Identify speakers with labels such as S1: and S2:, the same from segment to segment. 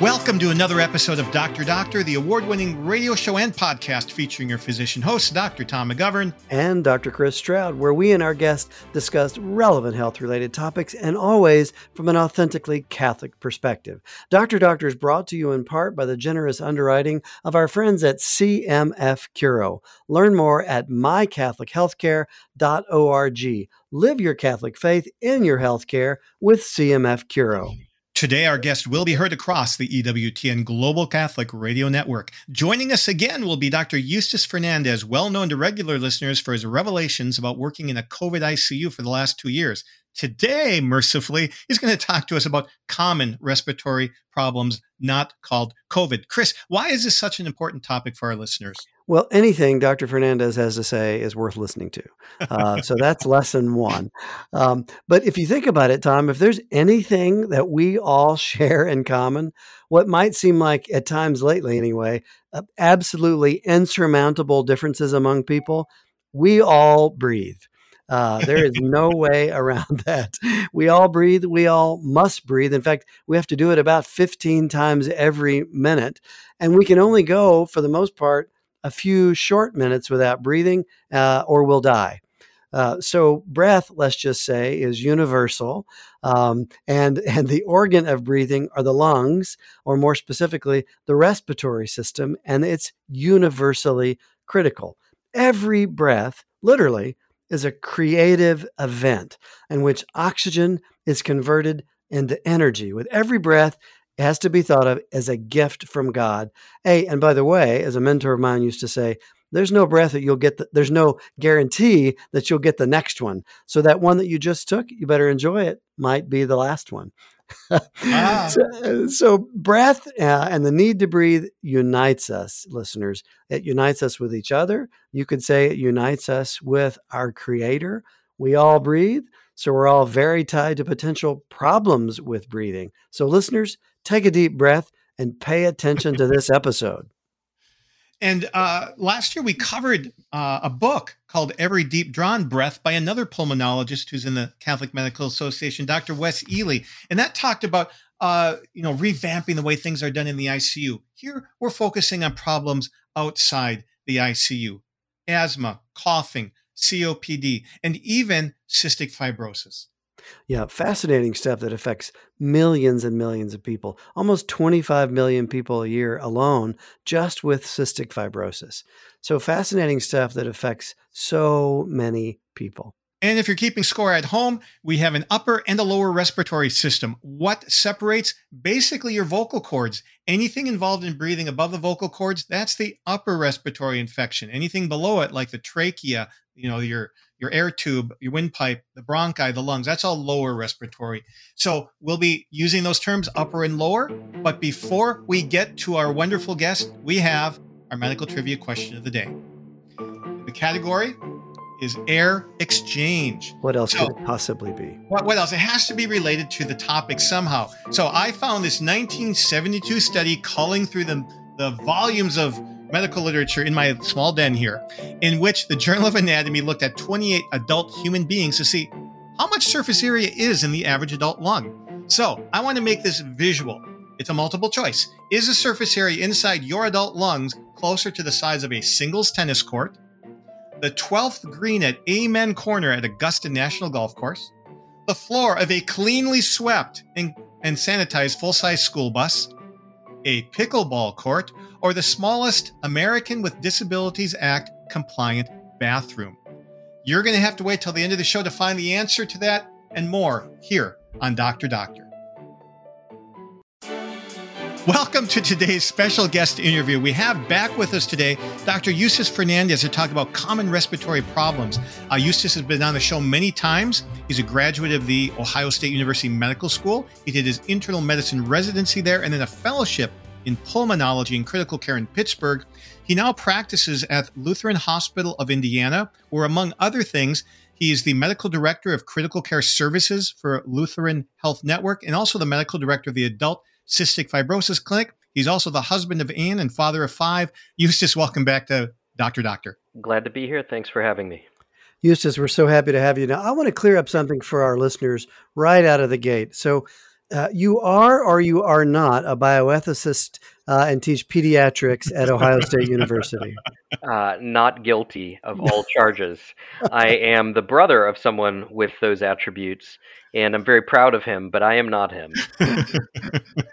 S1: Welcome to another episode of Dr. Doctor, the award winning radio show and podcast featuring your physician hosts, Dr. Tom McGovern
S2: and Dr. Chris Stroud, where we and our guests discuss relevant health related topics and always from an authentically Catholic perspective. Dr. Doctor is brought to you in part by the generous underwriting of our friends at CMF Curo. Learn more at mycatholichealthcare.org. Live your Catholic faith in your healthcare with CMF Curo.
S1: Today, our guest will be heard across the EWTN Global Catholic Radio Network. Joining us again will be Dr. Eustace Fernandez, well known to regular listeners for his revelations about working in a COVID ICU for the last two years. Today, mercifully, he's going to talk to us about common respiratory problems not called COVID. Chris, why is this such an important topic for our listeners?
S2: Well, anything Dr. Fernandez has to say is worth listening to. Uh, so that's lesson one. Um, but if you think about it, Tom, if there's anything that we all share in common, what might seem like at times lately anyway, uh, absolutely insurmountable differences among people, we all breathe. Uh, there is no way around that. We all breathe. We all must breathe. In fact, we have to do it about 15 times every minute. And we can only go, for the most part, a few short minutes without breathing, uh, or we'll die. Uh, so breath, let's just say, is universal, um, and and the organ of breathing are the lungs, or more specifically, the respiratory system, and it's universally critical. Every breath, literally, is a creative event in which oxygen is converted into energy. With every breath, it has to be thought of as a gift from God. Hey, and by the way, as a mentor of mine used to say, there's no breath that you'll get, the, there's no guarantee that you'll get the next one. So that one that you just took, you better enjoy it, might be the last one. ah. so, so, breath uh, and the need to breathe unites us, listeners. It unites us with each other. You could say it unites us with our Creator. We all breathe. So we're all very tied to potential problems with breathing. So, listeners, take a deep breath and pay attention to this episode.
S1: And uh, last year we covered uh, a book called Every Deep Drawn Breath by another pulmonologist who's in the Catholic Medical Association, Dr. Wes Ely. And that talked about, uh, you know, revamping the way things are done in the ICU. Here we're focusing on problems outside the ICU asthma, coughing, COPD, and even cystic fibrosis.
S2: Yeah, fascinating stuff that affects millions and millions of people, almost 25 million people a year alone, just with cystic fibrosis. So, fascinating stuff that affects so many people.
S1: And if you're keeping score at home, we have an upper and a lower respiratory system. What separates? Basically, your vocal cords. Anything involved in breathing above the vocal cords, that's the upper respiratory infection. Anything below it, like the trachea, you know, your your air tube, your windpipe, the bronchi, the lungs, that's all lower respiratory. So we'll be using those terms upper and lower. But before we get to our wonderful guest, we have our medical trivia question of the day. The category is air exchange.
S2: What else so, could it possibly be?
S1: What, what else? It has to be related to the topic somehow. So I found this 1972 study calling through the, the volumes of medical literature in my small den here, in which the Journal of Anatomy looked at 28 adult human beings to see how much surface area is in the average adult lung. So I want to make this visual. It's a multiple choice. Is the surface area inside your adult lungs closer to the size of a singles tennis court, the 12th green at Amen Corner at Augusta National Golf Course, the floor of a cleanly swept and, and sanitized full size school bus, a pickleball court, or the smallest American with Disabilities Act compliant bathroom? You're going to have to wait till the end of the show to find the answer to that and more here on Dr. Doctor. Welcome to today's special guest interview. We have back with us today Dr. Eustace Fernandez to talk about common respiratory problems. Uh, Eustace has been on the show many times. He's a graduate of the Ohio State University Medical School. He did his internal medicine residency there and then a fellowship in pulmonology and critical care in Pittsburgh. He now practices at Lutheran Hospital of Indiana, where, among other things, he is the medical director of critical care services for Lutheran Health Network and also the medical director of the Adult Cystic Fibrosis Clinic. He's also the husband of Anne and father of five. Eustace, welcome back to Dr. Doctor.
S3: Glad to be here. Thanks for having me.
S2: Eustace, we're so happy to have you. Now, I want to clear up something for our listeners right out of the gate. So, uh, you are or you are not a bioethicist uh, and teach pediatrics at Ohio State University.
S3: Uh, not guilty of all charges. I am the brother of someone with those attributes, and I'm very proud of him, but I am not him.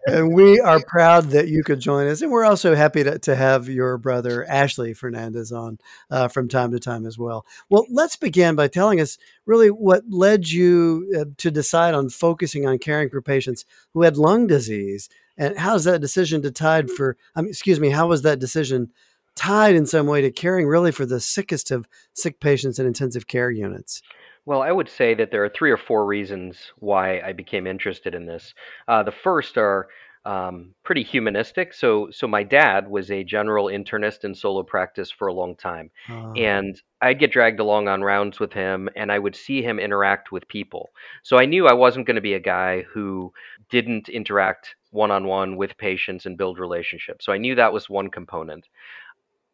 S2: and we are proud that you could join us. And we're also happy to, to have your brother, Ashley Fernandez, on uh, from time to time as well. Well, let's begin by telling us really what led you uh, to decide on focusing on caring for patients who had lung disease. And how's that decision to tied for, I mean, excuse me, how was that decision tied in some way to caring really for the sickest of sick patients in intensive care units?
S3: Well, I would say that there are three or four reasons why I became interested in this. Uh, the first are um, pretty humanistic. So, so my dad was a general internist in solo practice for a long time, uh. and I'd get dragged along on rounds with him, and I would see him interact with people. So I knew I wasn't going to be a guy who didn't interact one on one with patients and build relationships. So I knew that was one component.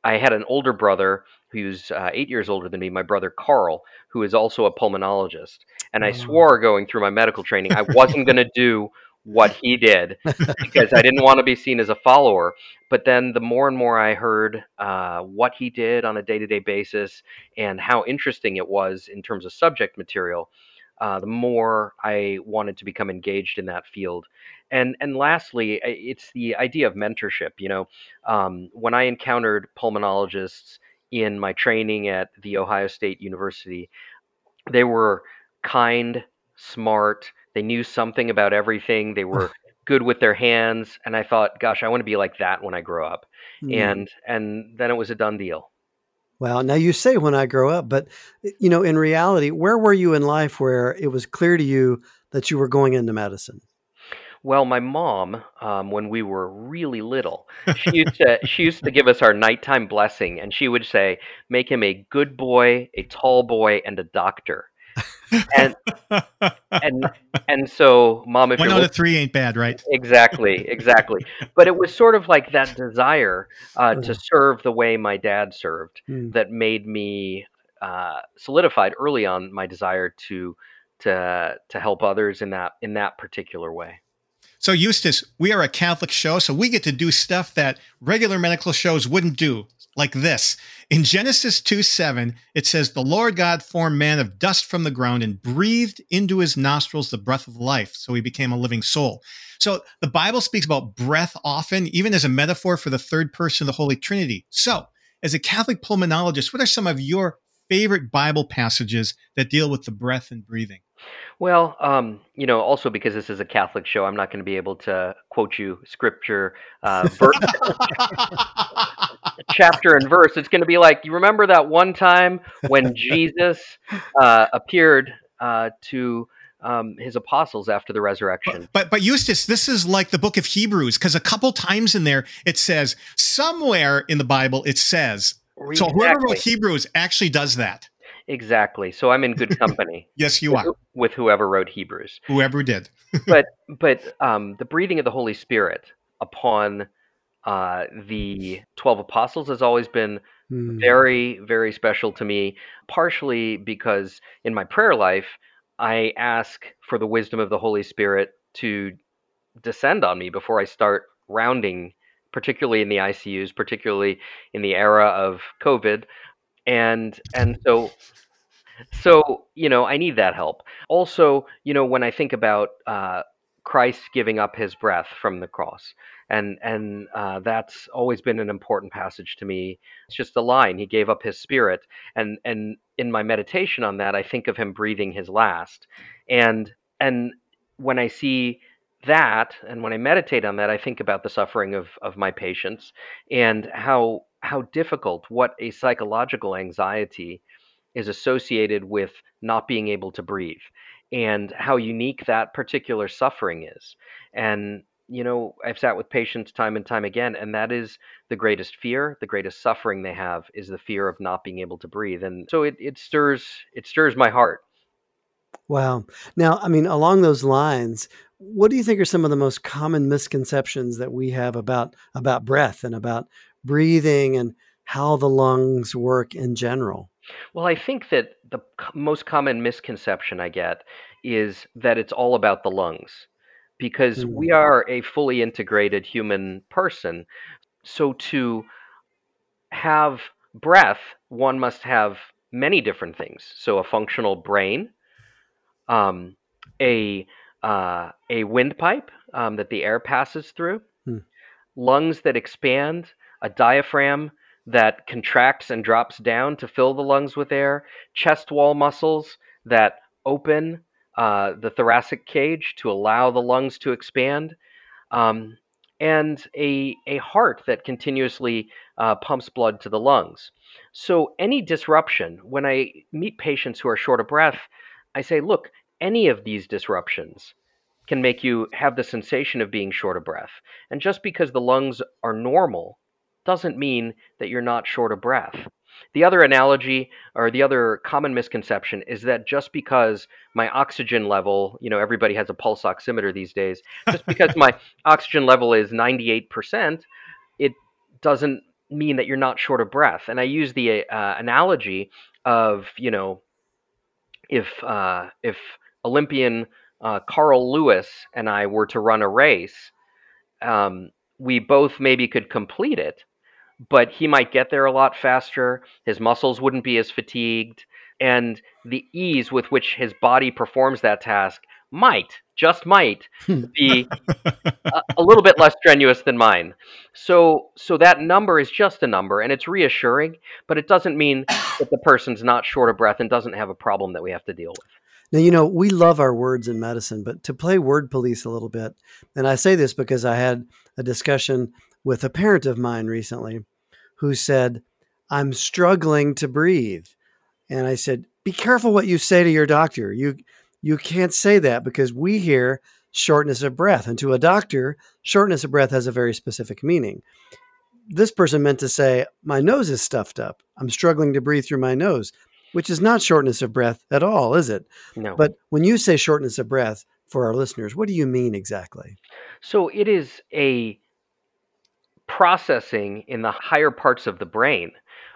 S3: I had an older brother who's uh, eight years older than me, my brother Carl, who is also a pulmonologist. And I oh. swore going through my medical training I wasn't going to do what he did because I didn't want to be seen as a follower. But then the more and more I heard uh, what he did on a day to day basis and how interesting it was in terms of subject material, uh, the more I wanted to become engaged in that field. And and lastly, it's the idea of mentorship. You know, um, when I encountered pulmonologists in my training at the Ohio State University, they were kind, smart. They knew something about everything. They were good with their hands, and I thought, gosh, I want to be like that when I grow up. Mm. And and then it was a done deal.
S2: Well, now you say when I grow up, but you know, in reality, where were you in life where it was clear to you that you were going into medicine?
S3: Well, my mom, um, when we were really little, she used to she used to give us our nighttime blessing, and she would say, "Make him a good boy, a tall boy, and a doctor." And and and so, mom, if
S1: one
S3: out
S1: of three ain't bad, right?
S3: Exactly, exactly. but it was sort of like that desire uh, to serve the way my dad served mm. that made me uh, solidified early on my desire to to to help others in that in that particular way.
S1: So, Eustace, we are a Catholic show, so we get to do stuff that regular medical shows wouldn't do, like this. In Genesis 2 7, it says, The Lord God formed man of dust from the ground and breathed into his nostrils the breath of life. So he became a living soul. So the Bible speaks about breath often, even as a metaphor for the third person of the Holy Trinity. So, as a Catholic pulmonologist, what are some of your favorite Bible passages that deal with the breath and breathing?
S3: Well, um, you know, also because this is a Catholic show, I'm not going to be able to quote you scripture, uh, ver- chapter and verse. It's going to be like, you remember that one time when Jesus uh, appeared uh, to um, his apostles after the resurrection.
S1: But, but Eustace, this is like the book of Hebrews because a couple times in there it says somewhere in the Bible it says. Exactly. So whoever wrote Hebrews actually does that.
S3: Exactly. So I'm in good company.
S1: yes, you
S3: with,
S1: are.
S3: With whoever wrote Hebrews.
S1: Whoever did.
S3: but but um, the breathing of the Holy Spirit upon uh, the twelve apostles has always been mm. very very special to me. Partially because in my prayer life, I ask for the wisdom of the Holy Spirit to descend on me before I start rounding particularly in the ICUs, particularly in the era of COVID and and so so you know i need that help also you know when i think about uh, christ giving up his breath from the cross and and uh, that's always been an important passage to me it's just a line he gave up his spirit and and in my meditation on that i think of him breathing his last and and when i see that and when i meditate on that i think about the suffering of of my patients and how how difficult, what a psychological anxiety is associated with not being able to breathe and how unique that particular suffering is. And, you know, I've sat with patients time and time again, and that is the greatest fear, the greatest suffering they have is the fear of not being able to breathe. And so it, it stirs it stirs my heart.
S2: Wow. Now, I mean, along those lines, what do you think are some of the most common misconceptions that we have about about breath and about breathing and how the lungs work in general?
S3: Well, I think that the most common misconception I get is that it's all about the lungs because
S2: Mm.
S3: we are a fully integrated human person. So to have breath, one must have many different things. So a functional brain, um, a uh, a windpipe um, that the air passes through,
S2: Hmm.
S3: lungs that expand, a diaphragm that contracts and drops down to fill the lungs with air, chest wall muscles that open uh, the thoracic cage to allow the lungs to expand, um, and a, a heart that continuously uh, pumps blood to the lungs. So, any disruption, when I meet patients who are short of breath, I say, look, any of these disruptions can make you have the sensation of being short of breath. And just because the lungs are normal doesn't mean that you're not short of breath. The other analogy or the other common misconception is that just because my oxygen level, you know, everybody has a pulse oximeter these days, just because my oxygen level is 98%, it doesn't mean that you're not short of breath. And I use the uh, analogy of, you know, if uh, if Olympian uh, Carl Lewis and I were to run a race, um, we both maybe could complete it, but he might get there a lot faster. His muscles wouldn't be as fatigued, and the ease with which his body performs that task might, just might, be a, a little bit less strenuous than mine. So, so that number is just a number, and it's reassuring, but it doesn't mean that the person's not short of breath and doesn't have a problem that we have to deal with.
S2: Now, you know, we love our words in medicine, but to play word police a little bit, and I say this because I had a discussion with a parent of mine recently who said, I'm struggling to breathe. And I said, Be careful what you say to your doctor. You you can't say that because we hear shortness of breath. And to a doctor, shortness of breath has a very specific meaning. This person meant to say, My nose is stuffed up. I'm struggling to breathe through my nose, which is not shortness of breath at all, is it?
S3: No.
S2: But when you say shortness of breath for our listeners, what do you mean exactly?
S3: So it is a processing in the higher parts of the brain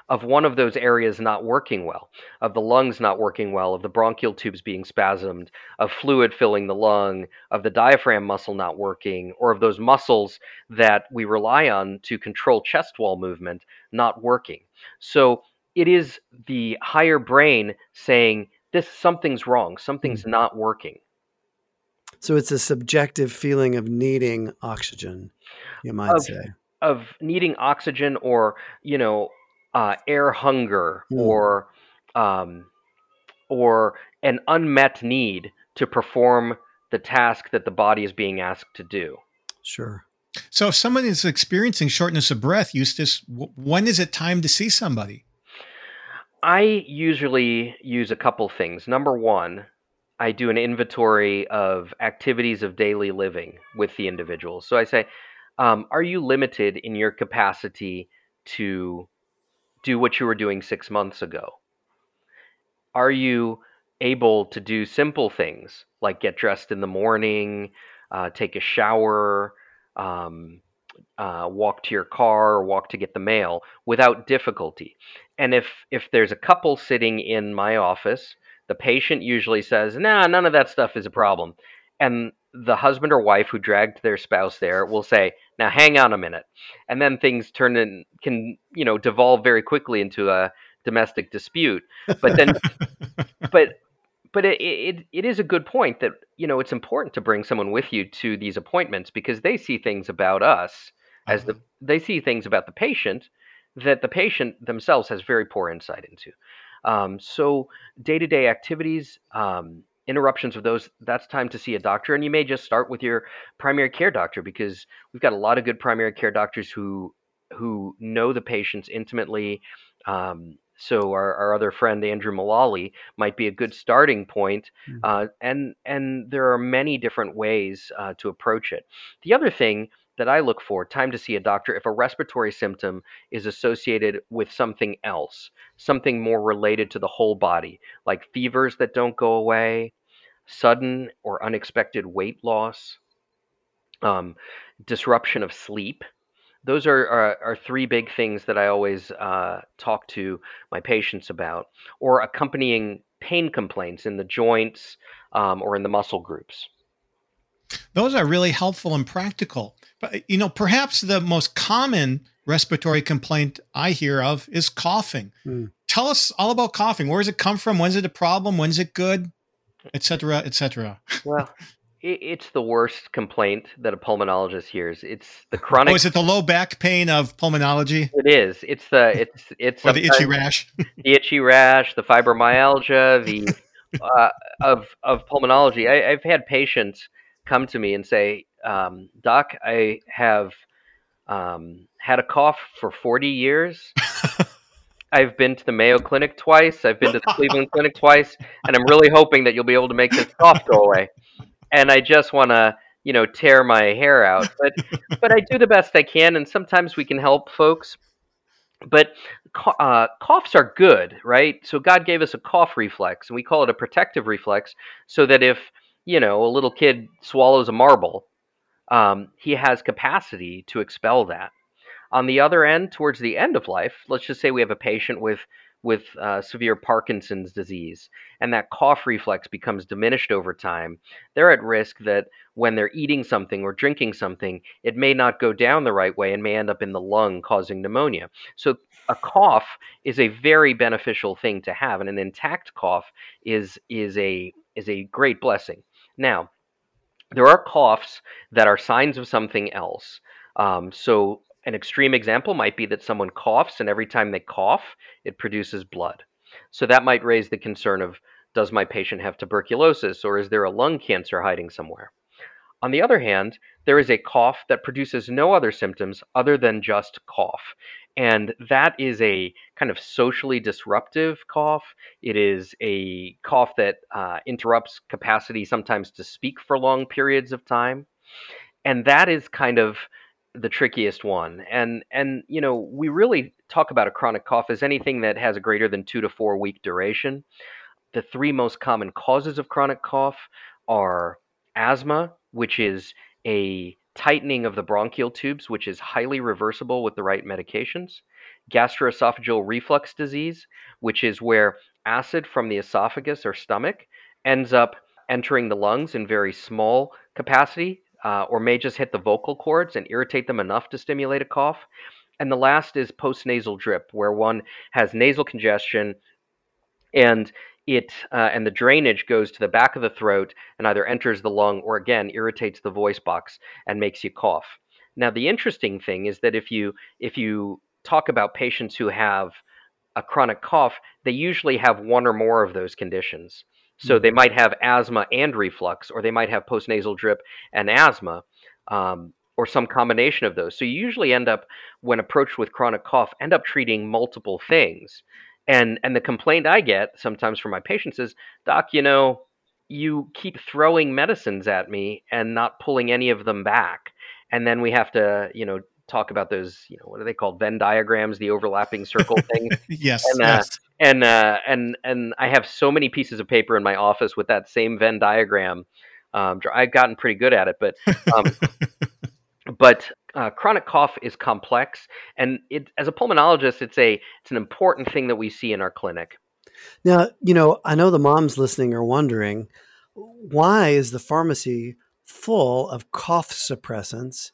S3: of one of those areas not working well, of the lungs not working well, of the bronchial tubes being spasmed, of fluid filling the lung, of the diaphragm muscle not working, or of those muscles that we rely on to control chest wall movement not working. So it is the higher brain saying this something's wrong, something's mm. not working.
S2: So it's a subjective feeling of needing oxygen, you might
S3: Of-
S2: say.
S3: Of needing oxygen or you know uh, air hunger
S2: Hmm.
S3: or um, or an unmet need to perform the task that the body is being asked to do.
S2: Sure.
S1: So if someone is experiencing shortness of breath, Eustace, w- when is it time to see somebody?
S3: I usually use a couple things. Number one, I do an inventory of activities of daily living with the individual. So I say, um, are you limited in your capacity to do what you were doing six months ago? Are you able to do simple things like get dressed in the morning, uh, take a shower, um, uh, walk to your car, or walk to get the mail without difficulty? And if if there's a couple sitting in my office, the patient usually says, "Nah, none of that stuff is a problem," and the husband or wife who dragged their spouse there will say, "Now, hang on a minute," and then things turn and can you know devolve very quickly into a domestic dispute. But then, but but it, it it is a good point that you know it's important to bring someone with you to these appointments because they see things about us as the they see things about the patient that the patient themselves has very poor insight into. Um, so day to day activities, um, interruptions of those, that's time to see a doctor, and you may just start with your primary care doctor because we've got a lot of good primary care doctors who who know the patients intimately. Um, so our, our other friend Andrew Mullally might be a good starting point,
S2: Mhm.
S3: uh, and and there are many different ways uh, to approach it. The other thing that I look for, time to see a doctor, if a respiratory symptom is associated with something else, something more related to the whole body, like fevers that don't go away, sudden or unexpected weight loss, um, disruption of sleep. Those are, are, are three big things that I always uh, talk to my patients about, or accompanying pain complaints in the joints um, or in the muscle groups.
S1: Those are really helpful and practical. But you know, perhaps the most common respiratory complaint I hear of is coughing. Mm. Tell us all about coughing. Where does it come from? When's it a problem? When's it good? Etc. Etc.
S3: Well, it's the worst complaint that a pulmonologist hears. It's the chronic.
S1: Oh, is it the low back pain of pulmonology?
S3: It is. It's the it's it's
S1: or the itchy rash.
S3: the itchy rash, the fibromyalgia, the uh, of of pulmonology. I, have had patients come to me and say, um, "Doc, I have um, had a cough for forty years." I've been to the Mayo Clinic twice. I've been to the Cleveland Clinic twice, and I'm really hoping that you'll be able to make this cough go away and I just want to you know tear my hair out but but i do the best i can and sometimes we can help folks but uh, coughs are good right so god gave us a cough reflex and we call it a protective reflex so that if you know a little kid swallows a marble um, he has capacity to expel that on the other end towards the end of life let's just say we have a patient with with uh, severe Parkinson's disease, and that cough reflex becomes diminished over time, they're at risk that when they're eating something or drinking something, it may not go down the right way and may end up in the lung causing pneumonia. So, a cough is a very beneficial thing to have, and an intact cough is is a is a great blessing. Now, there are coughs that are signs of something else. Um, so an extreme example might be that someone coughs, and every time they cough, it produces blood. So that might raise the concern of does my patient have tuberculosis, or is there a lung cancer hiding somewhere? On the other hand, there is a cough that produces no other symptoms other than just cough. And that is a kind of socially disruptive cough. It is a cough that uh, interrupts capacity sometimes to speak for long periods of time. And that is kind of the trickiest one. And and you know, we really talk about a chronic cough as anything that has a greater than 2 to 4 week duration. The three most common causes of chronic cough are asthma, which is a tightening of the bronchial tubes, which is highly reversible with the right medications, gastroesophageal reflux disease, which is where acid from the esophagus or stomach ends up entering the lungs in very small capacity uh, or may just hit the vocal cords and irritate them enough to stimulate a cough. And the last is postnasal drip, where one has nasal congestion and it uh, and the drainage goes to the back of the throat and either enters the lung or again irritates the voice box and makes you cough. Now the interesting thing is that if you if you talk about patients who have a chronic cough, they usually have one or more of those conditions. So they might have asthma and reflux, or they might have postnasal drip and asthma, um, or some combination of those. So you usually end up, when approached with chronic cough, end up treating multiple things. And and the complaint I get sometimes from my patients is, Doc, you know, you keep throwing medicines at me and not pulling any of them back. And then we have to, you know, talk about those, you know, what are they called? Venn diagrams, the overlapping circle thing.
S1: yes.
S3: And,
S1: uh, yes.
S3: and uh, and and I have so many pieces of paper in my office with that same Venn diagram. Um, I've gotten pretty good at it, but um, but uh, chronic cough is complex, and it as a pulmonologist, it's a it's an important thing that we see in our clinic.
S2: Now, you know, I know the moms listening are wondering why is the pharmacy full of cough suppressants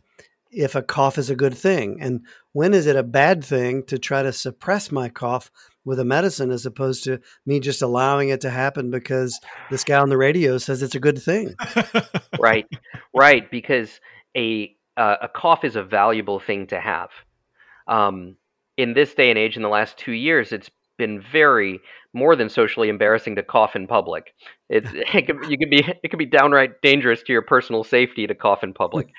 S2: if a cough is a good thing? And when is it a bad thing to try to suppress my cough with a medicine as opposed to me just allowing it to happen because this guy on the radio says it's a good thing?
S3: right, right. Because a uh, a cough is a valuable thing to have. Um, in this day and age, in the last two years, it's been very more than socially embarrassing to cough in public. It's it can, you can be it can be downright dangerous to your personal safety to cough in public.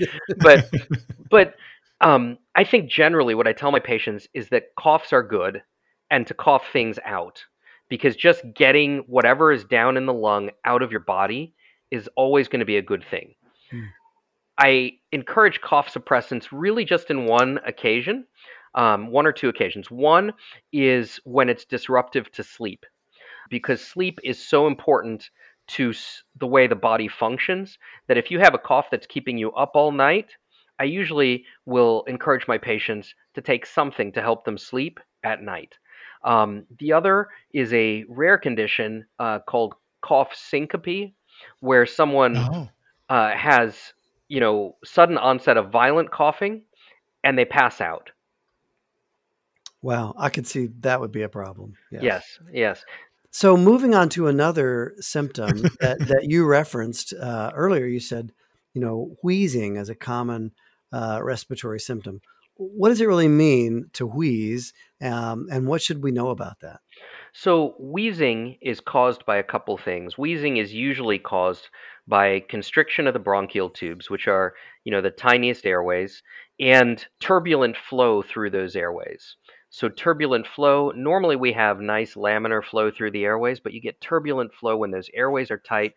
S3: But but um, I think generally what I tell my patients is that coughs are good and to cough things out because just getting whatever is down in the lung out of your body is always going to be a good thing. I encourage cough suppressants really just in one occasion um, one or two occasions. One is when it's disruptive to sleep, because sleep is so important to s- the way the body functions that if you have a cough that's keeping you up all night, I usually will encourage my patients to take something to help them sleep at night. Um, the other is a rare condition uh, called cough syncope, where someone oh. uh, has you know sudden onset of violent coughing, and they pass out.
S2: Wow, I could see that would be a problem.
S3: Yes, yes. yes.
S2: So moving on to another symptom that, that you referenced uh, earlier, you said, you know, wheezing as a common uh, respiratory symptom. What does it really mean to wheeze, um, and what should we know about that?
S3: So wheezing is caused by a couple things. Wheezing is usually caused by constriction of the bronchial tubes, which are, you know, the tiniest airways, and turbulent flow through those airways. So turbulent flow, normally we have nice laminar flow through the airways, but you get turbulent flow when those airways are tight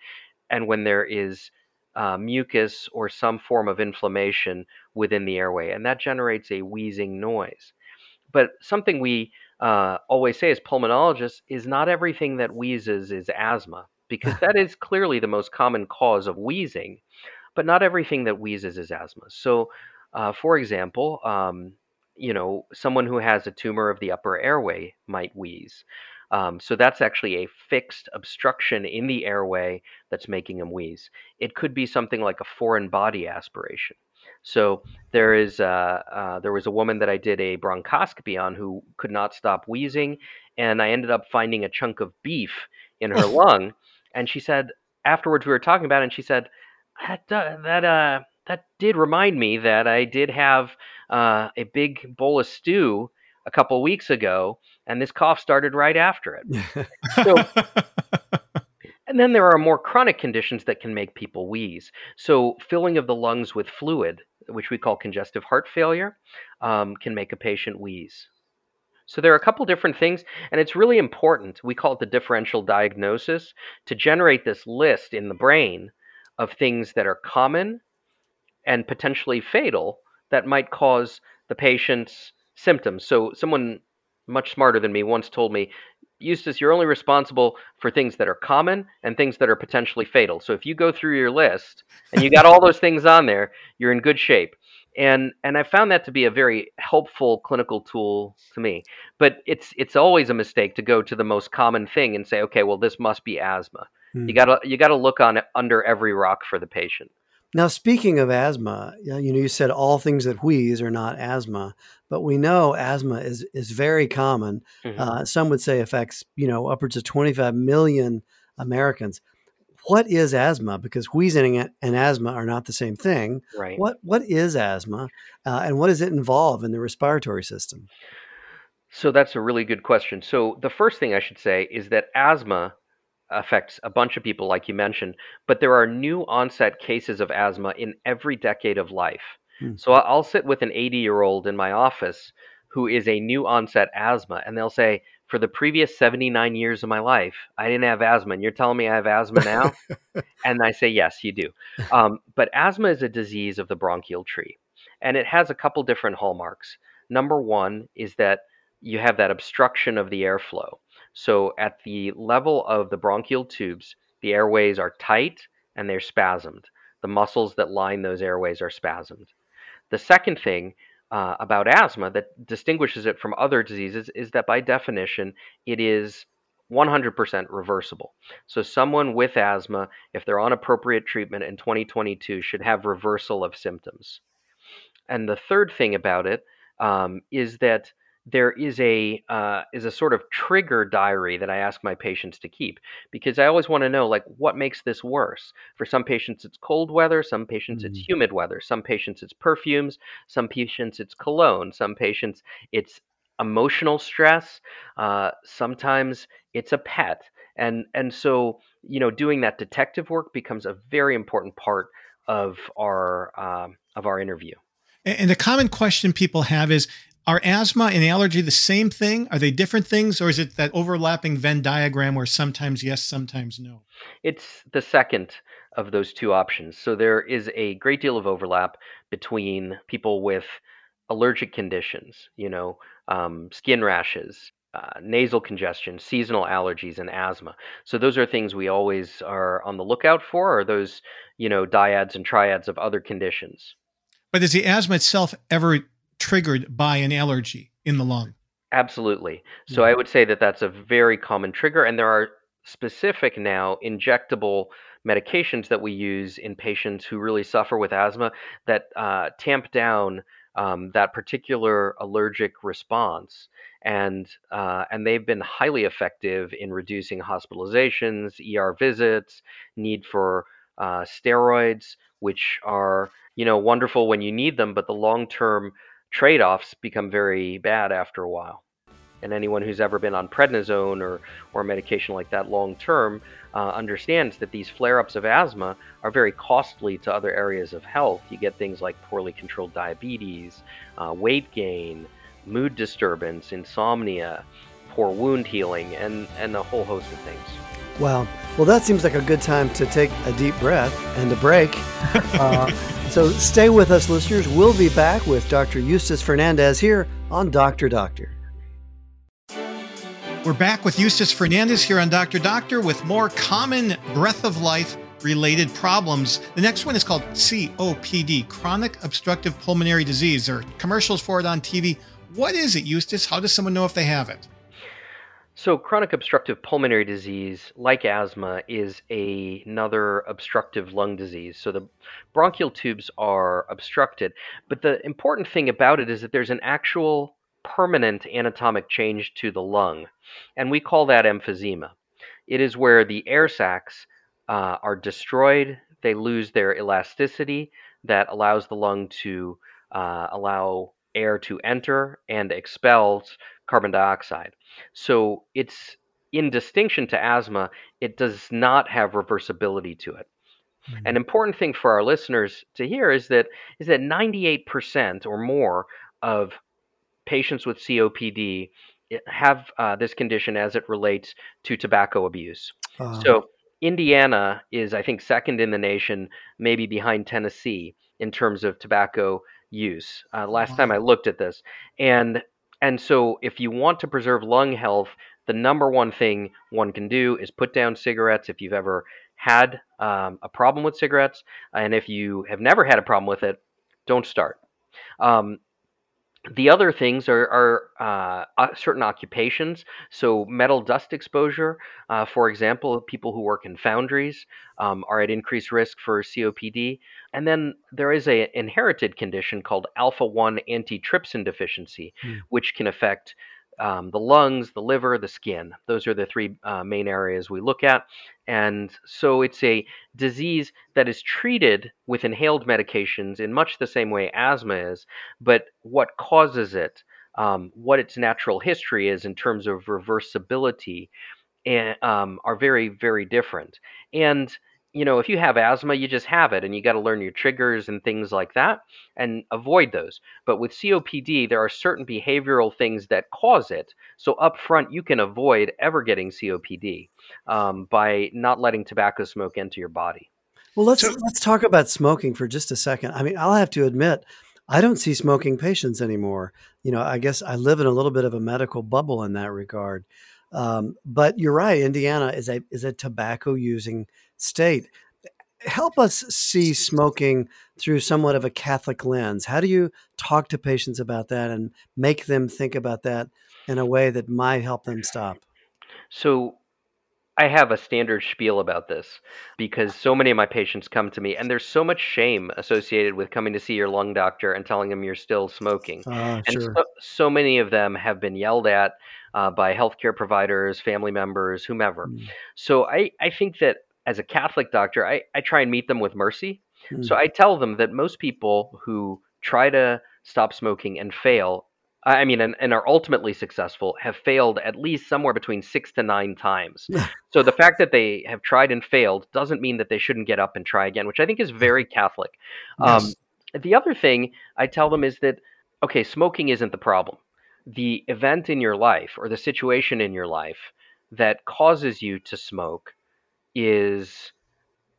S3: and when there is uh, mucus or some form of inflammation within the airway, and that generates a wheezing noise. But something we uh, always say as pulmonologists is not everything that wheezes is asthma, because that is clearly the most common cause of wheezing, but not everything that wheezes is asthma. So, uh, for example, um, you know, someone who has a tumor of the upper airway might wheeze. Um, so that's actually a fixed obstruction in the airway that's making them wheeze. It could be something like a foreign body aspiration. So there is uh, uh, there was a woman that I did a bronchoscopy on who could not stop wheezing, and I ended up finding a chunk of beef in her lung. And she said afterwards we were talking about it, and she said that uh, that uh, that did remind me that I did have uh, a big bowl of stew a couple weeks ago, and this cough started right after it. so, and then there are more chronic conditions that can make people wheeze. So, filling of the lungs with fluid, which we call congestive heart failure, um, can make a patient wheeze. So there are a couple different things, and it's really important. We call it the differential diagnosis to generate this list in the brain of things that are common and potentially fatal that might cause the patient's symptoms. So, someone much smarter than me once told me, Eustace, you're only responsible for things that are common and things that are potentially fatal. So, if you go through your list and you got all those things on there, you're in good shape. And and I found that to be a very helpful clinical tool to me. But it's it's always a mistake to go to the most common thing and say, okay, well, this must be asthma. Hmm. You gotta you gotta look on under every rock for the patient.
S2: Now, speaking of asthma, you know, you said all things that wheeze are not asthma, but we know asthma is is very common. Mm-hmm. Uh, some would say affects you know upwards of 25 million Americans. What is asthma? Because wheezing and asthma are not the same thing.
S3: Right.
S2: What what is asthma, uh, and what does it involve in the respiratory system?
S3: So that's a really good question. So the first thing I should say is that asthma affects a bunch of people, like you mentioned, but there are new onset cases of asthma in every decade of life. Hmm. So I'll sit with an 80 year old in my office who is a new onset asthma, and they'll say, For the previous 79 years of my life, I didn't have asthma, and you're telling me I have asthma now? and I say, Yes, you do. Um, but asthma is a disease of the bronchial tree, and it has a couple different hallmarks. Number one is that you have that obstruction of the airflow. So at the level of the bronchial tubes, the airways are tight and they're spasmed. The muscles that line those airways are spasmed. The second thing uh, about asthma that distinguishes it from other diseases is that by definition, it is 100% reversible. So, someone with asthma, if they're on appropriate treatment in 2022, should have reversal of symptoms. And the third thing about it um, is that there is a uh, is a sort of trigger diary that I ask my patients to keep because I always want to know like what makes this worse. For some patients, it's cold weather. Some patients, mm-hmm. it's humid weather. Some patients, it's perfumes. Some patients, it's cologne. Some patients, it's emotional stress. Uh, sometimes it's a pet, and and so you know doing that detective work becomes a very important part of our um, of our interview.
S1: And the common question people have is are asthma and allergy the same thing? Are they different things, or is it that overlapping Venn diagram where sometimes yes, sometimes no?
S3: It's the second of those two options. So there is a great deal of overlap between people with allergic conditions, you know, um, skin rashes, uh, nasal congestion, seasonal allergies, and asthma. So those are things we always are on the lookout for, or those, you know, dyads and triads of other conditions.
S1: But is the asthma itself ever triggered by an allergy in the lung.
S3: Absolutely. So I would say that that's a very common trigger, and there are specific now injectable medications that we use in patients who really suffer with asthma that uh, tamp down um, that particular allergic response. And, uh, and they've been highly effective in reducing hospitalizations, ER visits, need for uh, steroids, which are you know wonderful when you need them, but the long-term trade-offs become very bad after a while. And anyone who's ever been on prednisone or, or medication like that long term uh, understands that these flare ups of asthma are very costly to other areas of health. You get things like poorly controlled diabetes, uh, weight gain, mood disturbance, insomnia, poor wound healing, and, and a whole host of things.
S2: Wow. Well, that seems like a good time to take a deep breath and a break. Uh, so stay with us, listeners. We'll be back with Dr. Eustace Fernandez here on Dr. Doctor.
S1: We're back with Eustace Fernandez here on Dr. Doctor with more common breath of life related problems. The next one is called COPD, chronic obstructive pulmonary disease. There are commercials for it on TV. What is it, Eustace? How does someone know if they have it?
S3: So, chronic obstructive pulmonary disease, like asthma, is a, another obstructive lung disease. So, the bronchial tubes are obstructed. But the important thing about it is that there's an actual permanent anatomic change to the lung, and we call that emphysema. It is where the air sacs uh, are destroyed, they lose their elasticity that allows the lung to uh, allow air to enter and expels carbon dioxide. So it's in distinction to asthma, it does not have reversibility to it. Mm-hmm. An important thing for our listeners to hear is that is that 98% or more of patients with COPD eh, have uh, this condition as it relates to tobacco abuse. Uh-huh. So Indiana is, I think, second in the nation, maybe behind Tennessee in terms of tobacco use. Uh, last wow. time I looked at this, and and so if you want to preserve lung health, the number one thing one can do is put down cigarettes. If you've ever had um, a problem with cigarettes, and if you have never had a problem with it, don't start. Um, the other things are, are uh, certain occupations. So, metal dust exposure, uh, for example, people who work in foundries um, are at increased risk for COPD. And then there is an inherited condition called alpha 1 antitrypsin deficiency, mm. which can affect um, the lungs, the liver, the skin. Those are the three uh, main areas we look at. And so it's a disease that is treated with inhaled medications in much the same way asthma is, but what causes it, um, what its natural history is in terms of reversibility, and, eh, um, are very, very different. And you know, if you have asthma, you just have it and you got to learn your triggers and things like that and avoid those. But with COPD, there are certain behavioral things that cause it. So up front, you can avoid ever getting COPD um, by not letting tobacco smoke enter your body.
S2: Well, let's so, let's talk about smoking for just a second. I mean, I'll have to admit, I don't see smoking patients anymore. You know, I guess I live in a little bit of a medical bubble in that regard. Um, but you're right. Indiana is a is a tobacco using state. Help us see smoking through somewhat of a Catholic lens. How do you talk to patients about that and make them think about that in a way that might help them stop?
S3: So, I have a standard spiel about this because so many of my patients come to me, and there's so much shame associated with coming to see your lung doctor and telling them you're still smoking.
S2: Uh,
S3: and
S2: sure.
S3: so, so, many of them have been yelled at uh, by healthcare providers, family members, whomever. Mm. So I, I think that as a Catholic doctor, I, I try and meet them with mercy. Mm. So I tell them that most people who try to stop smoking and fail, I mean, and, and are ultimately successful, have failed at least somewhere between six to nine times. so the fact that they have tried and failed doesn't mean that they shouldn't get up and try again, which I think is very Catholic. Yes. Um, the other thing I tell them is that, okay, smoking isn't the problem. The event in your life or the situation in your life that causes you to smoke is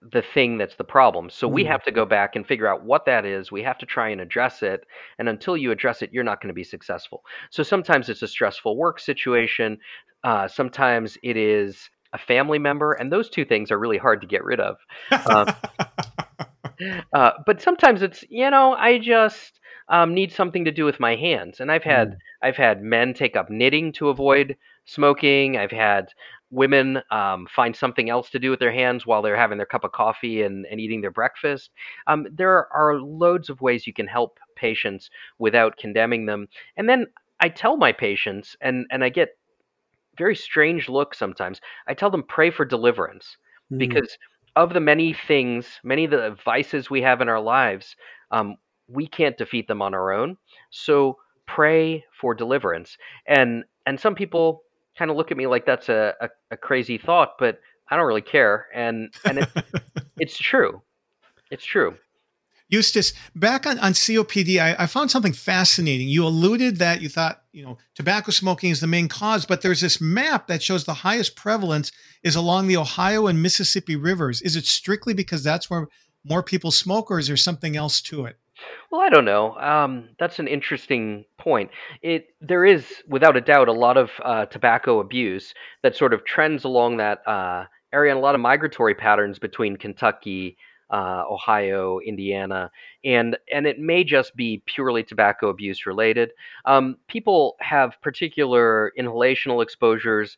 S3: the thing that's the problem. So we mm. have to go back and figure out what that is. We have to try and address it. And until you address it, you're not going to be successful. So sometimes it's a stressful work situation. Uh, sometimes it is a family member. And those two things are really hard to get rid of. Uh, uh, but sometimes it's, you know, I just um, need something to do with my hands. And I've had, mm. I've had men take up knitting to avoid smoking. I've had women um, find something else to do with their hands while they're having their cup of coffee and, and eating their breakfast. Um, there are loads of ways you can help patients without condemning them. And then I tell my patients, and, and I get very strange looks sometimes. I tell them pray for deliverance mm. because of the many things, many of the vices we have in our lives, um, we can't defeat them on our own. So pray for deliverance. And and some people kind of look at me like that's a, a, a, crazy thought, but I don't really care. And and it, it's true. It's true.
S1: Eustace, back on, on COPD, I, I, found something fascinating. You alluded that you thought, you know, tobacco smoking is the main cause, but there's this map that shows the highest prevalence is along the Ohio and Mississippi rivers. Is it strictly because that's where more people smoke, or is there something else to it?
S3: Well, I don't know. Um, that's an interesting point. It there is, without a doubt, a lot of uh, tobacco abuse that sort of trends along that uh, area, and a lot of migratory patterns between Kentucky, uh, Ohio, Indiana, and and it may just be purely tobacco abuse related. Um, people have particular inhalational exposures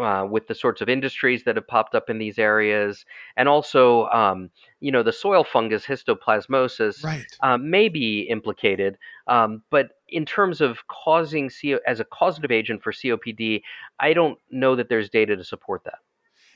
S3: uh, with the sorts of industries that have popped up in these areas, and also, um, you know, the soil fungus histoplasmosis
S1: right.
S3: uh, may be implicated. Um, but in terms of causing CO as a causative agent for COPD, I don't know that there's data to support that.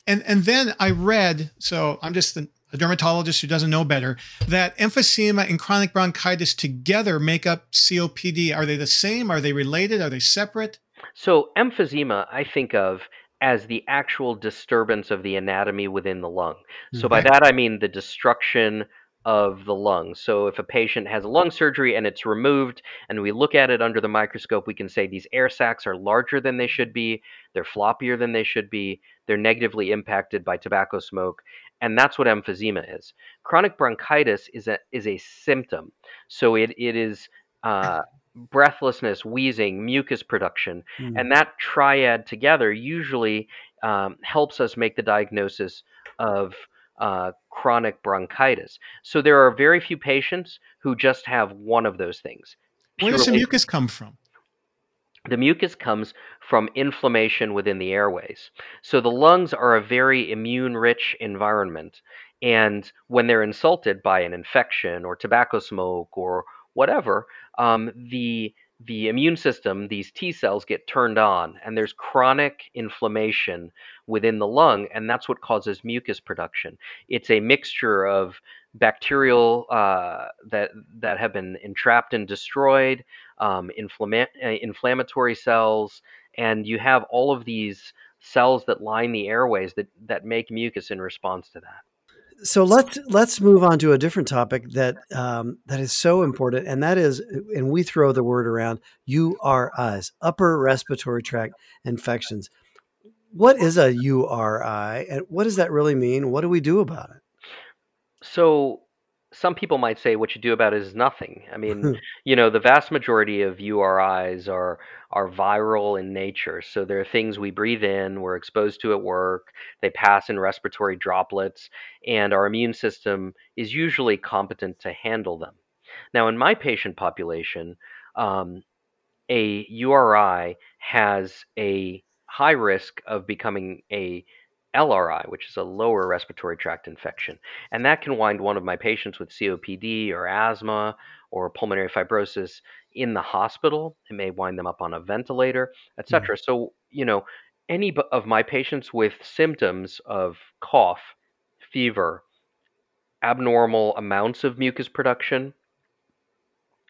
S1: And and then I read, so I'm just a dermatologist who doesn't know better, that emphysema and chronic bronchitis together make up COPD. Are they the same? Are they related? Are they separate?
S3: So emphysema, I think of as the actual disturbance of the anatomy within the lung. So by that I mean the destruction of the lungs. So if a patient has a lung surgery and it's removed and we look at it under the microscope, we can say these air sacs are larger than they should be, they're floppier than they should be, they're negatively impacted by tobacco smoke, and that's what emphysema is. Chronic bronchitis is a is a symptom. So it it is uh, breathlessness, wheezing, mucus production, mm. and that triad together usually um, helps us make the diagnosis of uh, chronic bronchitis. So there are very few patients who just have one of those things.
S1: Where does the mucus come from?
S3: The mucus comes from inflammation within the airways. So the lungs are a very immune rich environment. And when they're insulted by an infection or tobacco smoke or whatever, um, the the immune system, these T cells get turned on, and there's chronic inflammation within the lung, and that's what causes mucus production. It's a mixture of bacterial uh, that that have been entrapped and destroyed, um, inflama- uh, inflammatory cells, and you have all of these cells that line the airways that that make mucus in response to that
S2: so let's let's move on to a different topic that um, that is so important, and that is, and we throw the word around URIs, upper respiratory tract infections. What is a URI, and what does that really mean? What do we do about it?
S3: So some people might say what you do about it is nothing. I mean, you know, the vast majority of URIs are are viral in nature. So they're things we breathe in, we're exposed to at work, they pass in respiratory droplets, and our immune system is usually competent to handle them. Now, in my patient population, um, a URI has a high risk of becoming a LRI, which is a lower respiratory tract infection. And that can wind one of my patients with COPD or asthma or pulmonary fibrosis in the hospital. It may wind them up on a ventilator, etc. Mm. So, you know, any of my patients with symptoms of cough, fever, abnormal amounts of mucus production,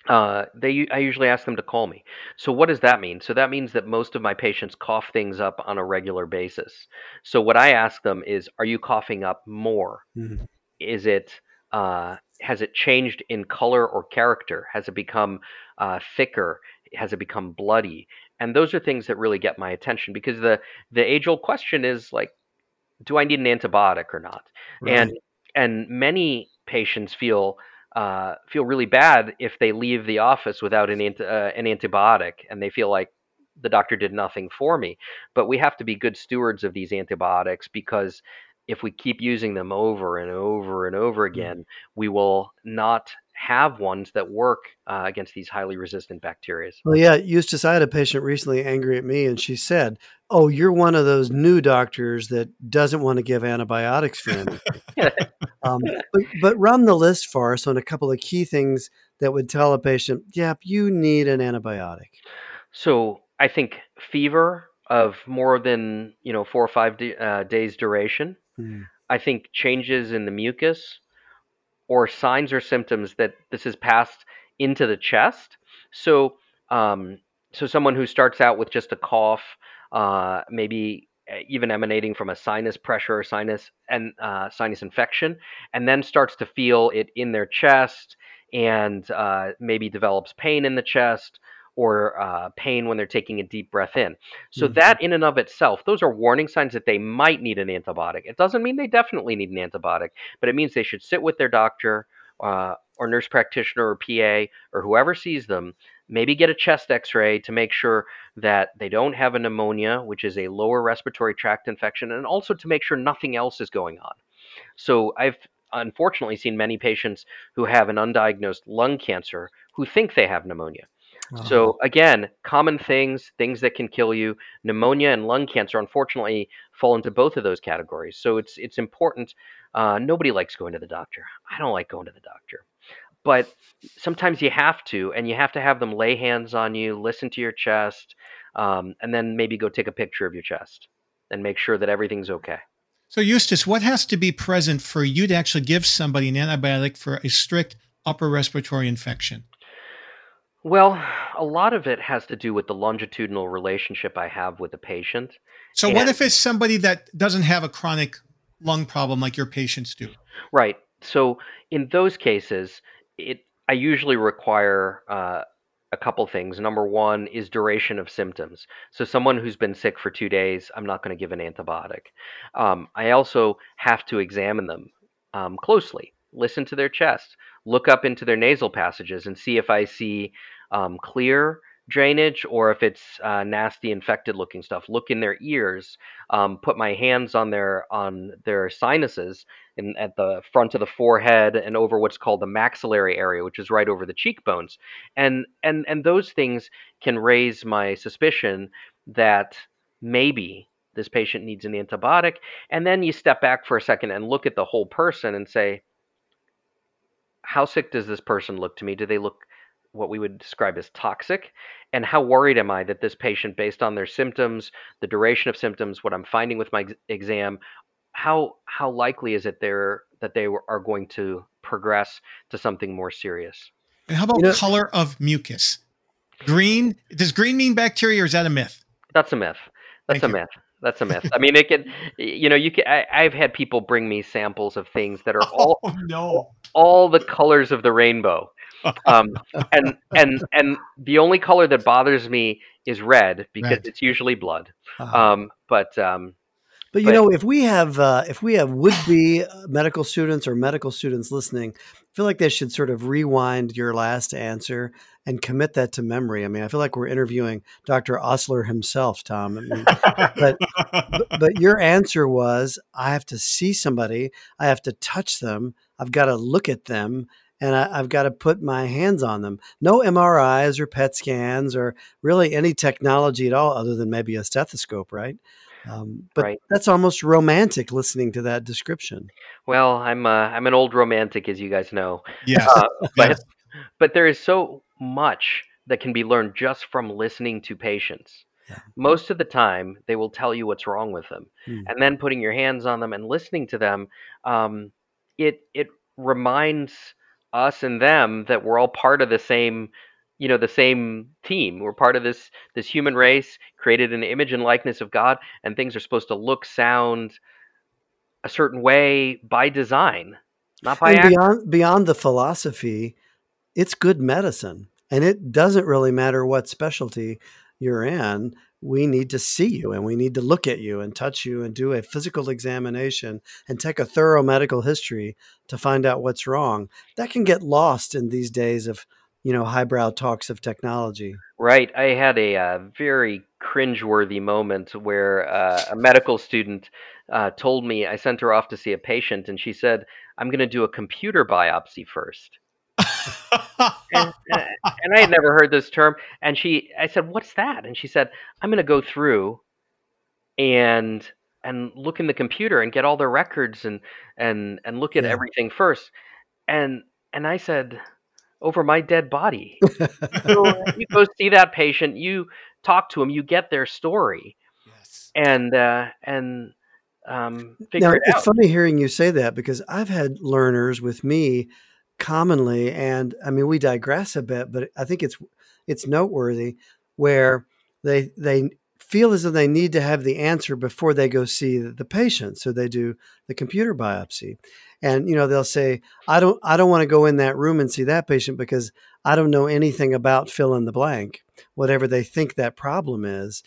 S3: uh, they I usually ask them to call me. So what does that mean? So that means that most of my patients cough things up on a regular basis. So what I ask them is, are you coughing up more? Mm-hmm. Is it uh, has it changed in color or character? Has it become uh, thicker? Has it become bloody? And those are things that really get my attention because the the age old question is like, do I need an antibiotic or not? Right. And and many patients feel uh, feel really bad if they leave the office without an, uh, an antibiotic and they feel like the doctor did nothing for me. But we have to be good stewards of these antibiotics because if we keep using them over and over and over mm. again, we will not have ones that work uh, against these highly resistant bacteria.
S2: Well, yeah, Eustace, I had a patient recently angry at me, and she said, "Oh, you're one of those new doctors that doesn't want to give antibiotics for anything." um, but, but run the list for us on a couple of key things that would tell a patient, "Yep, you need an antibiotic."
S3: So I think fever of more than you know four or five uh, days duration. Mm. I think changes in the mucus or signs or symptoms that this is passed into the chest. So, um, so someone who starts out with just a cough, uh, maybe even emanating from a sinus pressure or sinus and uh, sinus infection, and then starts to feel it in their chest and uh, maybe develops pain in the chest or uh, pain when they're taking a deep breath in. So, mm-hmm. that in and of itself, those are warning signs that they might need an antibiotic. It doesn't mean they definitely need an antibiotic, but it means they should sit with their doctor uh, or nurse practitioner or PA or whoever sees them. Maybe get a chest x ray to make sure that they don't have a pneumonia, which is a lower respiratory tract infection, and also to make sure nothing else is going on. So, I've unfortunately seen many patients who have an undiagnosed lung cancer who think they have pneumonia. Uh-huh. So again, common things, things that can kill you. Pneumonia and lung cancer, unfortunately, fall into both of those categories. So it's it's important. Uh, nobody likes going to the doctor. I don't like going to the doctor, but sometimes you have to, and you have to have them lay hands on you, listen to your chest, um, and then maybe go take a picture of your chest and make sure that everything's okay.
S1: So, Eustace, what has to be present for you to actually give somebody an antibiotic for a strict upper respiratory infection?
S3: Well, a lot of it has to do with the longitudinal relationship I have with the patient.
S1: So, and, what if it's somebody that doesn't have a chronic lung problem like your patients do?
S3: Right. So, in those cases, it I usually require uh, a couple things. Number one is duration of symptoms. So, someone who's been sick for two days, I'm not going to give an antibiotic. Um, I also have to examine them um, closely, listen to their chest, look up into their nasal passages, and see if I see um, clear drainage or if it's uh, nasty infected looking stuff look in their ears um, put my hands on their on their sinuses and at the front of the forehead and over what's called the maxillary area which is right over the cheekbones. And and and those things can raise my suspicion that maybe this patient needs an antibiotic. And then you step back for a second and look at the whole person and say how sick does this person look to me? Do they look what we would describe as toxic? And how worried am i that this patient based on their symptoms the duration of symptoms what i'm finding with my exam how how likely is it there that they are going to progress to something more serious
S1: and how about you know, color of mucus green does green mean bacteria or is that a myth
S3: that's a myth that's Thank a you. myth that's a myth. I mean, it can, you know, you can. I, have had people bring me samples of things that are all
S1: oh, no.
S3: all the colors of the rainbow, um, and and and the only color that bothers me is red because red. it's usually blood. Uh-huh. Um, but um,
S2: but you but, know, if we have uh, if we have would be medical students or medical students listening, I feel like they should sort of rewind your last answer and commit that to memory. I mean, I feel like we're interviewing Dr. Osler himself, Tom. I mean, but, but your answer was, I have to see somebody, I have to touch them, I've got to look at them, and I, have got to put my hands on them. No MRIs or PET scans or really any technology at all, other than maybe a stethoscope, right? Um, but right. that's almost romantic listening to that description.
S3: Well, I'm uh, I'm an old romantic, as you guys know.
S1: Yes. Uh,
S3: but yes. but there is so much that can be learned just from listening to patients. Yeah. Most of the time, they will tell you what's wrong with them, mm. and then putting your hands on them and listening to them, um, it it reminds us and them that we're all part of the same you know the same team. We're part of this this human race created in the image and likeness of god and things are supposed to look sound a certain way by design not by
S2: beyond beyond the philosophy it's good medicine and it doesn't really matter what specialty you're in. We need to see you and we need to look at you and touch you and do a physical examination and take a thorough medical history to find out what's wrong. That can get lost in these days of, you know, highbrow talks of technology.
S3: Right. I had a uh, very cringeworthy moment where uh, a medical student uh, told me I sent her off to see a patient and she said, I'm going to do a computer biopsy first. and, and I had never heard this term. And she, I said, "What's that?" And she said, "I'm going to go through and and look in the computer and get all their records and and and look at
S2: Yeah.
S3: everything first. And and I said, "Over my dead body." So you go see that patient, you talk to them, you get their story,
S1: yes.
S3: and uh, and um, figure
S2: Now,
S3: it
S2: it's
S3: out.
S2: funny hearing you say that because I've had learners with me commonly, and I mean, we digress a bit, but I think it's it's noteworthy where they they feel as though they need to have the answer before they go see the, patient, so they do the computer biopsy, and you know they'll say, "I don't I don't want to go in that room and see that patient because I don't know anything about fill in the blank, whatever they think that problem is."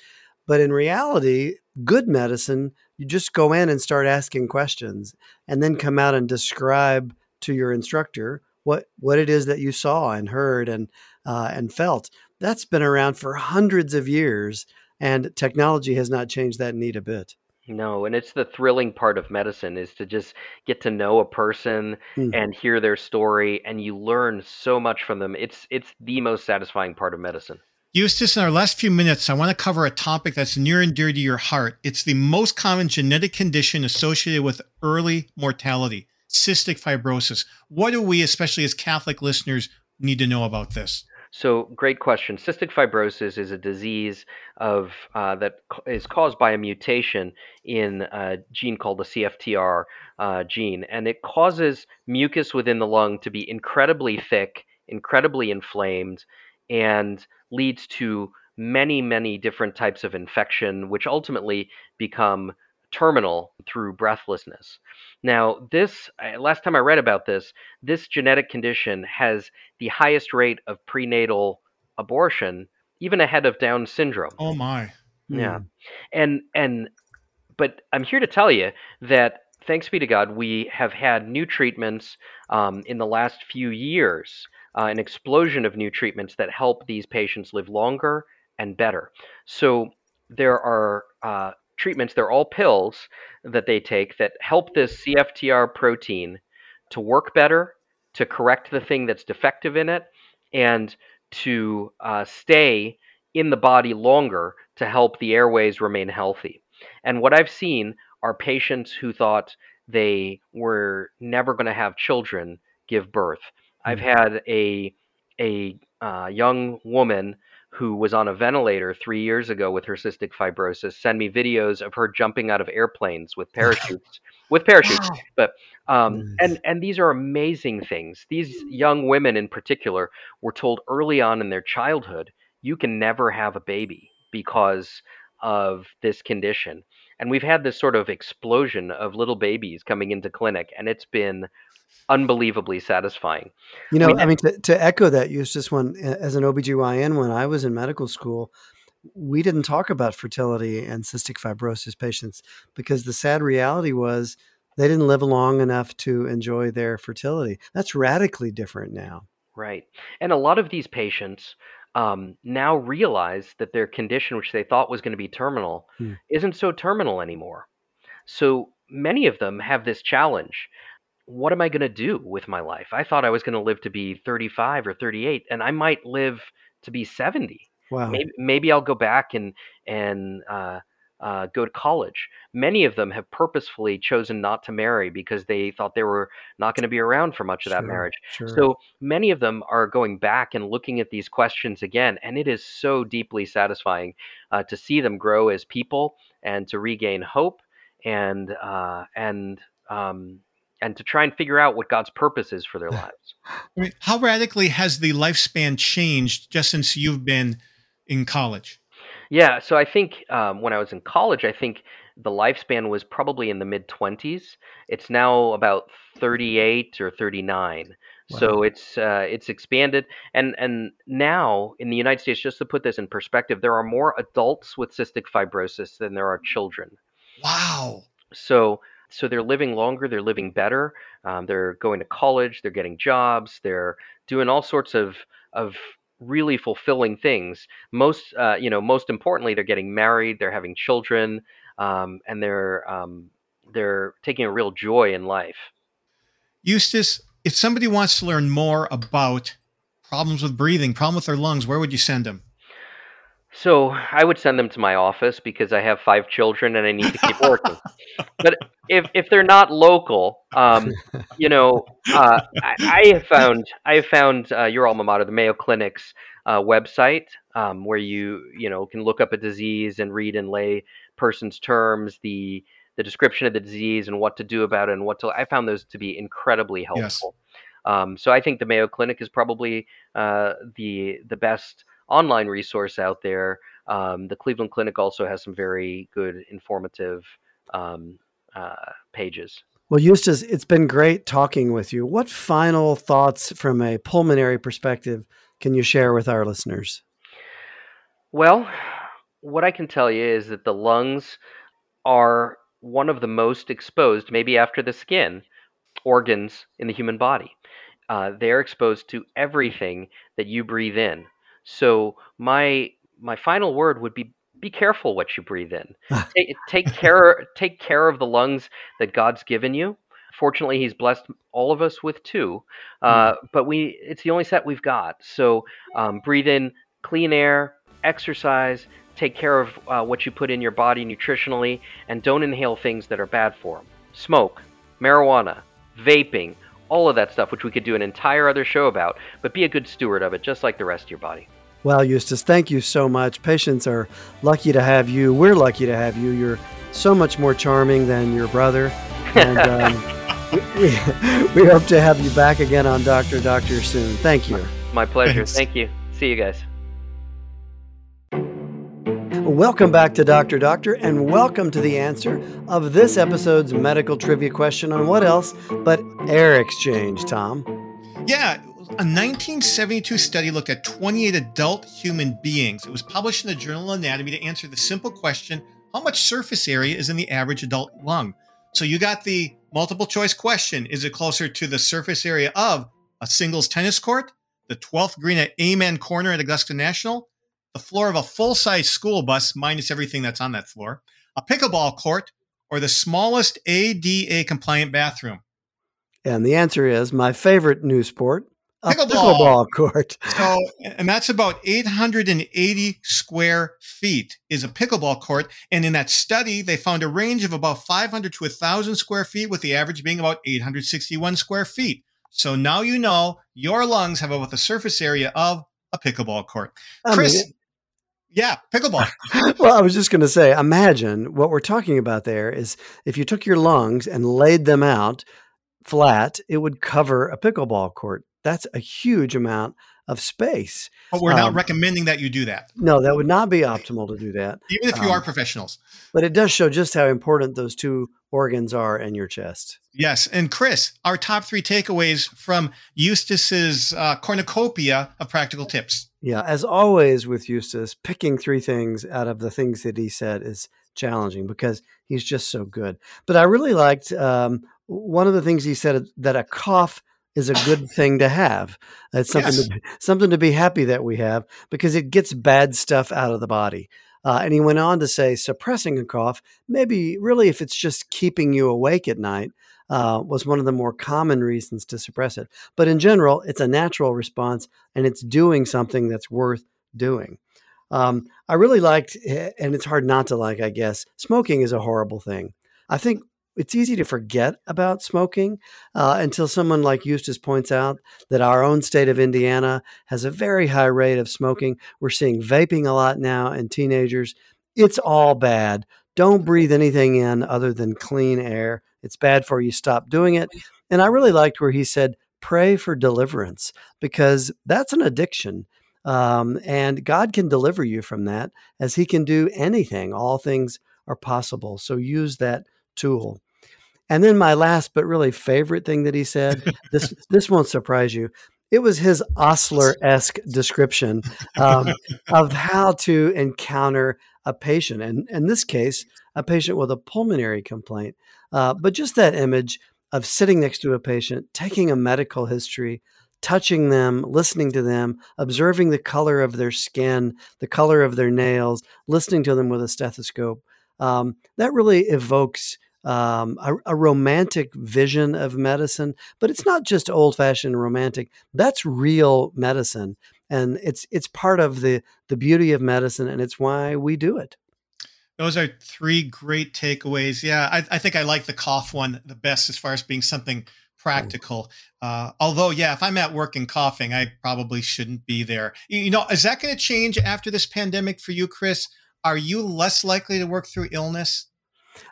S2: But in reality, good medicine you just go in and start asking questions and then come out and describe to your instructor what what it is that you saw and heard and uh, and felt. That's been around for hundreds of years and technology has not changed that need a bit
S3: No, and it's the thrilling part of medicine is to just get to know a person
S2: Mhm.
S3: and hear their story, and you learn so much from them. It's it's the most satisfying part of medicine.
S1: Eustace, in our last few minutes, I want to cover a topic that's near and dear to your heart. It's the most common genetic condition associated with early mortality cystic fibrosis. What do we, especially as Catholic listeners, need to know about this?
S3: So, great question. Cystic fibrosis is a disease of uh, that is caused by a mutation in a gene called the CFTR uh, gene, and it causes mucus within the lung to be incredibly thick, incredibly inflamed, and leads to many, many different types of infection, which ultimately become terminal through breathlessness. Now, this last time I read about this, this genetic condition has the highest rate of prenatal abortion, even ahead of Down syndrome.
S1: Oh, my.
S3: Yeah, and and but I'm here to tell you that thanks be to God, we have had new treatments um, in the last few years, uh, an explosion of new treatments that help these patients live longer and better. So there are uh, treatments; they're all pills that they take that help this CFTR protein to work better, to correct the thing that's defective in it, and to uh, stay in the body longer to help the airways remain healthy. And what I've seen are patients who thought they were never going to have children give birth. I've had a a uh, young woman who was on a ventilator three years ago with her cystic fibrosis send me videos of her jumping out of airplanes with parachutes with parachutes. But um, and and these are amazing things. These young women in particular were told early on in their childhood you can never have a baby because of this condition. And we've had this sort of explosion of little babies coming into clinic and it's been unbelievably satisfying
S2: You know,
S3: We
S2: I mean, to, to echo that, Eustace, when as an OBGYN, when I was in medical school, we didn't talk about fertility and cystic fibrosis patients because the sad reality was they didn't live long enough to enjoy their fertility. That's radically different now.
S3: Right. And a lot of these patients um, now realize that their condition, which they thought was going to be terminal,
S2: Hmm.
S3: isn't so terminal anymore. So many of them have this challenge. What am I going to do with my life? I thought I was going to live to be 35 or 38, and I might live to be 70.
S2: Wow.
S3: Maybe, maybe I'll go back and and uh, uh, go to college. Many of them have purposefully chosen not to marry because they thought they were not going to be around for much of that marriage.
S2: Sure.
S3: So many of them are going back and looking at these questions again, and it is so deeply satisfying uh, to see them grow as people and to regain hope and uh, and um, and to try and figure out what God's purpose is for their lives.
S1: I mean, how radically has the lifespan changed just since you've been in college?
S3: Yeah, so I think um, when I was in college, I think the lifespan was probably in the mid 20s. It's now about 38 or 39. So it's uh, it's expanded, and and now in the United States, just to put this in perspective, there are more adults with cystic fibrosis than there are children.
S1: Wow.
S3: So so they're living longer, they're living better, um, they're going to college, they're getting jobs, they're doing all sorts of of really fulfilling things. Most uh, you know, most importantly, they're getting married, they're having children, um, and they're um, they're taking a real joy in life.
S1: Eustace, if somebody wants to learn more about problems with breathing, problem with their lungs, where would you send them?
S3: So I would send them to my office because I have five children and I need to keep working. but if if they're not local, um, you know, uh, I, I, have found I have found uh, your alma mater, the Mayo Clinic's uh, website, um, where you you know can look up a disease and read in lay person's terms the the description of the disease and what to do about it and what to. I found those to be incredibly helpful. Yes. Um, so I think the Mayo Clinic is probably uh, the the best online resource out there. Um, the Cleveland Clinic also has some very good informative um, uh, pages.
S2: Well, Eustace, it's been great talking with you. What final thoughts from a pulmonary perspective can you share with our listeners?
S3: Well, what I can tell you is that the lungs are one of the most exposed, maybe after the skin, organs in the human body. Uh, they're exposed to everything that you breathe in. So my my final word would be be careful what you breathe in. take, take care take care of the lungs that God's given you. Fortunately, He's blessed all of us with two, uh, mm. but we it's the only set we've got. So um, breathe in clean air, exercise, take care of uh, what you put in your body nutritionally, and don't inhale things that are bad for them. Smoke, marijuana, vaping, all of that stuff, which we could do an entire other show about. But be a good steward of it, just like the rest of your body.
S2: Well, Eustace, thank you so much. Patients are lucky to have you. We're lucky to have you. You're so much more charming than your brother. And um, we, we, hope to have you back again on Doctor Doctor soon. Thank you.
S3: My pleasure. Thanks. Thank you. See you guys.
S2: Welcome back to Doctor Doctor, and welcome to the answer of this episode's medical trivia question on what else but air exchange, Tom.
S1: Yeah, a 1972 study looked at 28 adult human beings. It was published in the journal of Anatomy to answer the simple question how much surface area is in the average adult lung? So you got the multiple choice question Is it closer to the surface area of a singles tennis court, the 12th green at Amen Corner at Augusta National, the floor of a full size school bus, minus everything that's on that floor, a pickleball court, or the smallest ADA compliant bathroom?
S2: And the answer is my favorite new sport,
S1: pickleball.
S2: pickleball court.
S1: so, and that's about 880 square feet is a pickleball court. And in that study, they found a range of about 500 to 1,000 square feet, with the average being about 861 square feet. So now you know your lungs have about the surface area of a pickleball court. Chris, I mean, yeah, pickleball.
S2: well, I was just going to say, imagine what we're talking about there is if you took your lungs and laid them out flat, it would cover a pickleball court that's a huge amount of space.
S1: But we're not um, recommending that you do that.
S2: No, that would not be optimal to do that.
S1: Even if you um, are professionals.
S2: But it does show just how important those two organs are in your chest.
S1: Yes. And Chris, our top three takeaways from Eustace's uh, cornucopia of practical tips.
S2: Yeah. As always with Eustace, picking three things out of the things that he said is challenging because he's just so good. But I really liked um, one of the things he said that a cough is a good thing to have. It's something yes. to, something to be happy that we have because it gets bad stuff out of the body. Uh, and he went on to say suppressing a cough, maybe really if it's just keeping you awake at night, uh, was one of the more common reasons to suppress it. But in general, it's a natural response and it's doing something that's worth doing. Um, I really liked, eh, and it's hard not to like, I guess, smoking is a horrible thing. I think it's easy to forget about smoking uh, until someone like Eustace points out that our own state of Indiana has a very high rate of smoking. We're seeing vaping a lot now in teenagers. It's all bad. Don't breathe anything in other than clean air. It's bad for you. Stop doing it. And I really liked where he said, pray for deliverance because that's an addiction. Um, and God can deliver you from that as He can do anything. All things are possible. So use that tool. And then my last but really favorite thing that he said, this this won't surprise you. It was his Osler esque description um, of how to encounter a patient, and in this case, a patient with a pulmonary complaint. Uh, but just that image of sitting next to a patient, taking a medical history, touching them, listening to them, observing the color of their skin, the color of their nails, listening to them with a stethoscope. Um, that really evokes um, a, a, romantic vision of medicine, but it's not just old fashioned romantic. That's real medicine, and it's it's part of the the beauty of medicine, and it's why we do it.
S1: Those are three great takeaways. Yeah, I, I think I like the cough one the best as far as being something practical. Uh, although, yeah, if I'm at work and coughing, I probably shouldn't be there. You know, is that going to change after this pandemic for you, Chris? Are you less likely to work through illness?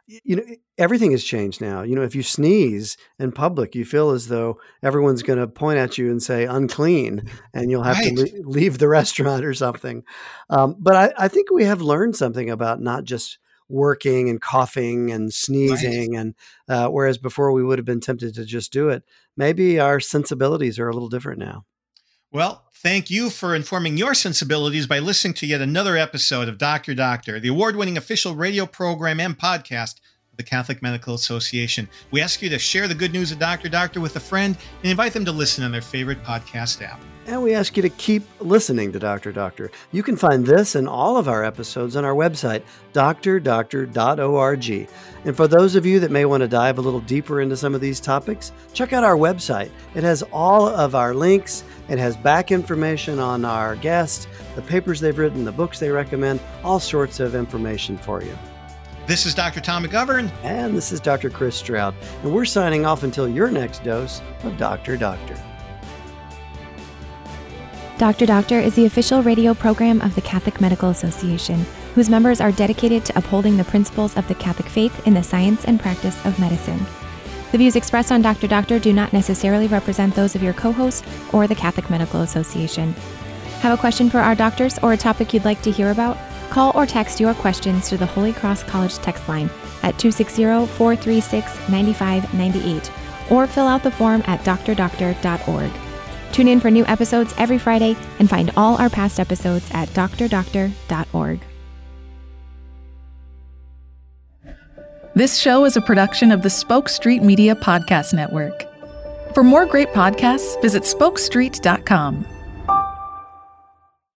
S2: You know, everything has changed now. You know, if you sneeze in public, you feel as though everyone's going to point at you and say unclean, and you'll have right. to leave the restaurant or something. Um, but I, I think we have learned something about not just working and coughing and sneezing right. and uh, whereas before we would have been tempted to just do it maybe our sensibilities are a little different now
S1: well thank you for informing your sensibilities by listening to yet another episode of Doctor Doctor, the award-winning official radio program and podcast the Catholic Medical Association. We ask you to share the good news of Dr. Doctor with a friend and invite them to listen on their favorite podcast app.
S2: And we ask you to keep listening to Dr. Doctor. You can find this and all of our episodes on our website, drdoctor.org. And for those of you that may want to dive a little deeper into some of these topics, check out our website. It has all of our links, it has back information on our guests, the papers they've written, the books they recommend, all sorts of information for you.
S1: This is Dr. Tom McGovern.
S2: And this is Dr. Chris Stroud. And we're signing off until your next dose of Dr. Doctor.
S4: Dr. Doctor is the official radio program of the Catholic Medical Association, whose members are dedicated to upholding the principles of the Catholic faith in the science and practice of medicine. The views expressed on Dr. Doctor do not necessarily represent those of your co host or the Catholic Medical Association. Have a question for our doctors or a topic you'd like to hear about? Call or text your questions to the Holy Cross College text line at 260 436 9598 or fill out the form at drdoctor.org. Tune in for new episodes every Friday and find all our past episodes at drdoctor.org.
S5: This show is a production of the Spoke Street Media Podcast Network. For more great podcasts, visit spokestreet.com.